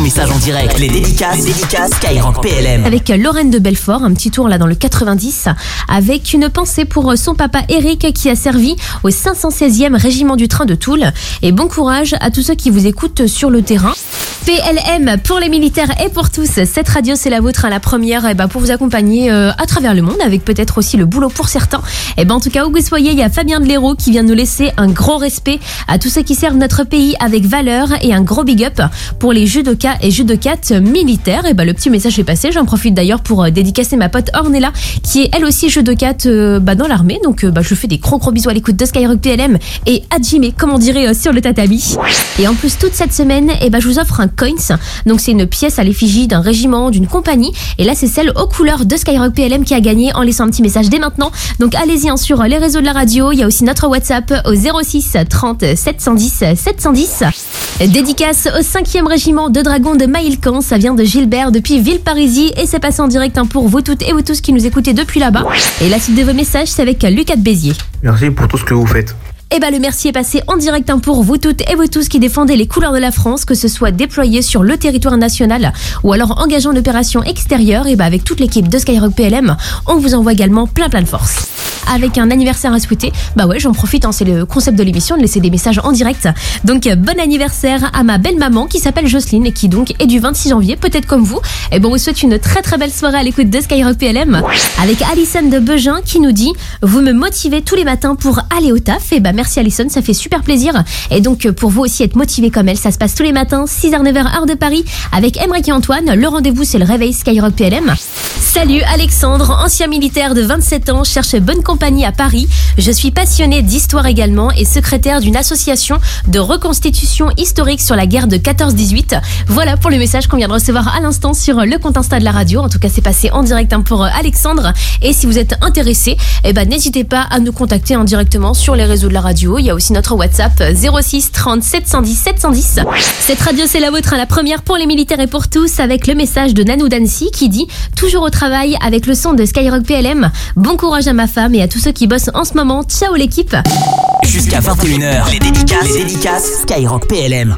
message en direct. Les dédicaces, les PLM. Avec Lorraine de Belfort, un petit tour là dans le 90, avec une pensée pour son papa Eric qui a servi au 516e régiment du train de Toul. Et bon courage à tous ceux qui vous écoutent sur le terrain. PLM pour les militaires et pour tous. Cette radio, c'est la vôtre, à la première, et ben, pour vous accompagner euh, à travers le monde, avec peut-être aussi le boulot pour certains. Et ben, en tout cas, où que vous soyez, il y a Fabien de qui vient nous laisser un gros respect à tous ceux qui servent notre pays avec valeur et un gros big up pour les judokas et judokates militaires. Et ben, le petit message est passé. J'en profite d'ailleurs pour euh, dédicacer ma pote Ornella, qui est elle aussi judokate euh, bah, dans l'armée. Donc, bah, je fais des gros gros bisous à l'écoute de Skyrock PLM et à Jimmy, comme on dirait sur le tatami. Et en plus, toute cette semaine, et ben, je vous offre un coins. Donc c'est une pièce à l'effigie d'un régiment, d'une compagnie. Et là, c'est celle aux couleurs de Skyrock PLM qui a gagné en laissant un petit message dès maintenant. Donc allez-y hein, sur les réseaux de la radio. Il y a aussi notre WhatsApp au 06 30 710 710. Dédicace au 5e régiment de dragons de Maïlcan. Ça vient de Gilbert depuis Villeparisis et c'est passé en direct hein, pour vous toutes et vous tous qui nous écoutez depuis là-bas. Et la suite de vos messages, c'est avec Lucas de Béziers. Merci pour tout ce que vous faites. Eh ben, le merci est passé en direct hein, pour vous toutes et vous tous qui défendez les couleurs de la France, que ce soit déployé sur le territoire national ou alors engageant l'opération extérieure. Et ben, avec toute l'équipe de Skyrock PLM, on vous envoie également plein plein de force avec un anniversaire à souhaiter, bah ouais, j'en profite, hein, c'est le concept de l'émission, de laisser des messages en direct. Donc, bon anniversaire à ma belle maman qui s'appelle Jocelyne et qui donc est du 26 janvier, peut-être comme vous. Et bon, on vous souhaite une très très belle soirée à l'écoute de Skyrock PLM avec Alison de Beugin qui nous dit Vous me motivez tous les matins pour aller au taf. Et bah, merci Alison, ça fait super plaisir. Et donc, pour vous aussi être motivé comme elle, ça se passe tous les matins, 6h-9h, heure de Paris, avec Emmerich et Antoine. Le rendez-vous, c'est le réveil Skyrock PLM. Salut Alexandre, ancien militaire de 27 ans, cherche bonne compagnie à Paris. Je suis passionné d'histoire également et secrétaire d'une association de reconstitution historique sur la guerre de 14-18. Voilà pour le message qu'on vient de recevoir à l'instant sur le compte Insta de la radio. En tout cas, c'est passé en direct hein, pour Alexandre. Et si vous êtes intéressé, eh ben, n'hésitez pas à nous contacter indirectement sur les réseaux de la radio. Il y a aussi notre WhatsApp 06 30 710 710. Cette radio, c'est la vôtre, hein, la première pour les militaires et pour tous, avec le message de Nanou Dancy qui dit toujours au travail avec le son de Skyrock PLM. Bon courage à ma femme et à tous ceux qui bossent en ce moment. Ciao l'équipe Jusqu'à 21h, les dédicaces, les dédicaces Skyrock PLM.